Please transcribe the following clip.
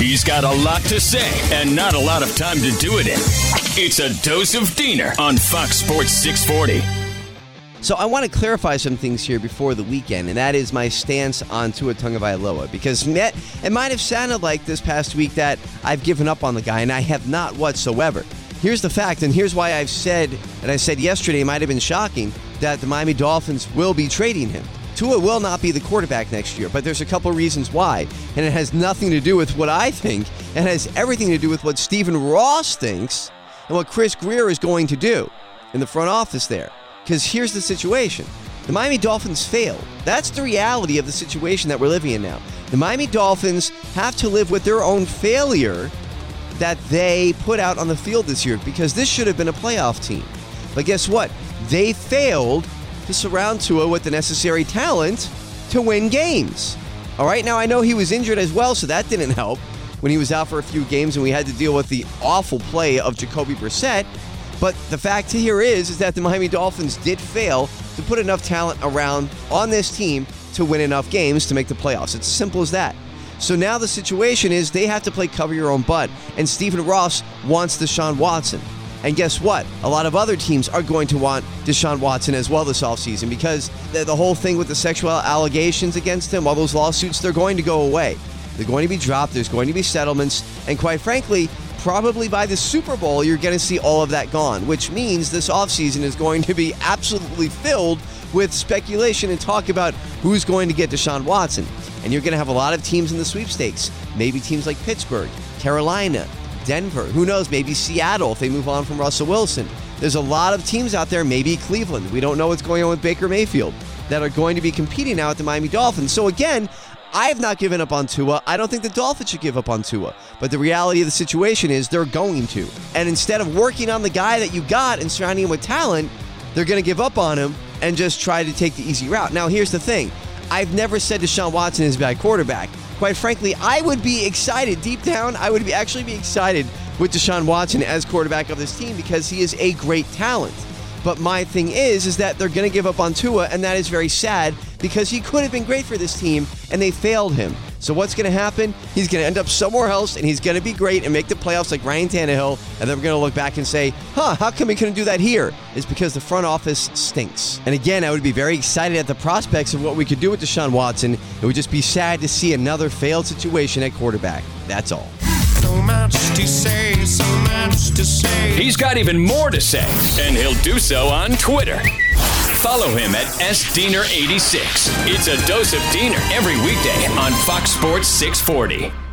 He's got a lot to say and not a lot of time to do it in. It's a dose of Diener on Fox Sports 640. So I want to clarify some things here before the weekend, and that is my stance on Tua Tagovailoa. Because it might have sounded like this past week that I've given up on the guy, and I have not whatsoever. Here's the fact, and here's why I've said, and I said yesterday, might have been shocking, that the Miami Dolphins will be trading him. Tua will not be the quarterback next year, but there's a couple reasons why. And it has nothing to do with what I think, it has everything to do with what Stephen Ross thinks and what Chris Grier is going to do in the front office there. Because here's the situation the Miami Dolphins failed. That's the reality of the situation that we're living in now. The Miami Dolphins have to live with their own failure that they put out on the field this year because this should have been a playoff team. But guess what? They failed to surround Tua with the necessary talent to win games. All right, now I know he was injured as well, so that didn't help when he was out for a few games and we had to deal with the awful play of Jacoby Brissett. But the fact here is, is that the Miami Dolphins did fail to put enough talent around on this team to win enough games to make the playoffs. It's as simple as that. So now the situation is they have to play cover your own butt, and Stephen Ross wants Deshaun Watson. And guess what? A lot of other teams are going to want Deshaun Watson as well this offseason because the, the whole thing with the sexual allegations against him, all those lawsuits, they're going to go away. They're going to be dropped. There's going to be settlements. And quite frankly, probably by the Super Bowl, you're going to see all of that gone, which means this offseason is going to be absolutely filled with speculation and talk about who's going to get Deshaun Watson. And you're going to have a lot of teams in the sweepstakes. Maybe teams like Pittsburgh, Carolina, Denver. Who knows? Maybe Seattle if they move on from Russell Wilson. There's a lot of teams out there, maybe Cleveland. We don't know what's going on with Baker Mayfield that are going to be competing now at the Miami Dolphins. So again, I have not given up on Tua. I don't think the Dolphins should give up on Tua. But the reality of the situation is they're going to. And instead of working on the guy that you got and surrounding him with talent, they're going to give up on him and just try to take the easy route. Now, here's the thing I've never said Deshaun Watson is a bad quarterback quite frankly, I would be excited deep down. I would be actually be excited with Deshaun Watson as quarterback of this team because he is a great talent. But my thing is, is that they're going to give up on Tua, and that is very sad because he could have been great for this team, and they failed him. So what's going to happen? He's going to end up somewhere else, and he's going to be great and make the playoffs like Ryan Tannehill, and then we're going to look back and say, "Huh? How come he couldn't do that here?" It's because the front office stinks. And again, I would be very excited at the prospects of what we could do with Deshaun Watson. It would just be sad to see another failed situation at quarterback. That's all. So much to say, so much to say. He's got even more to say, and he'll do so on Twitter. Follow him at SDiener86. It's a dose of Diener every weekday on Fox Sports 640.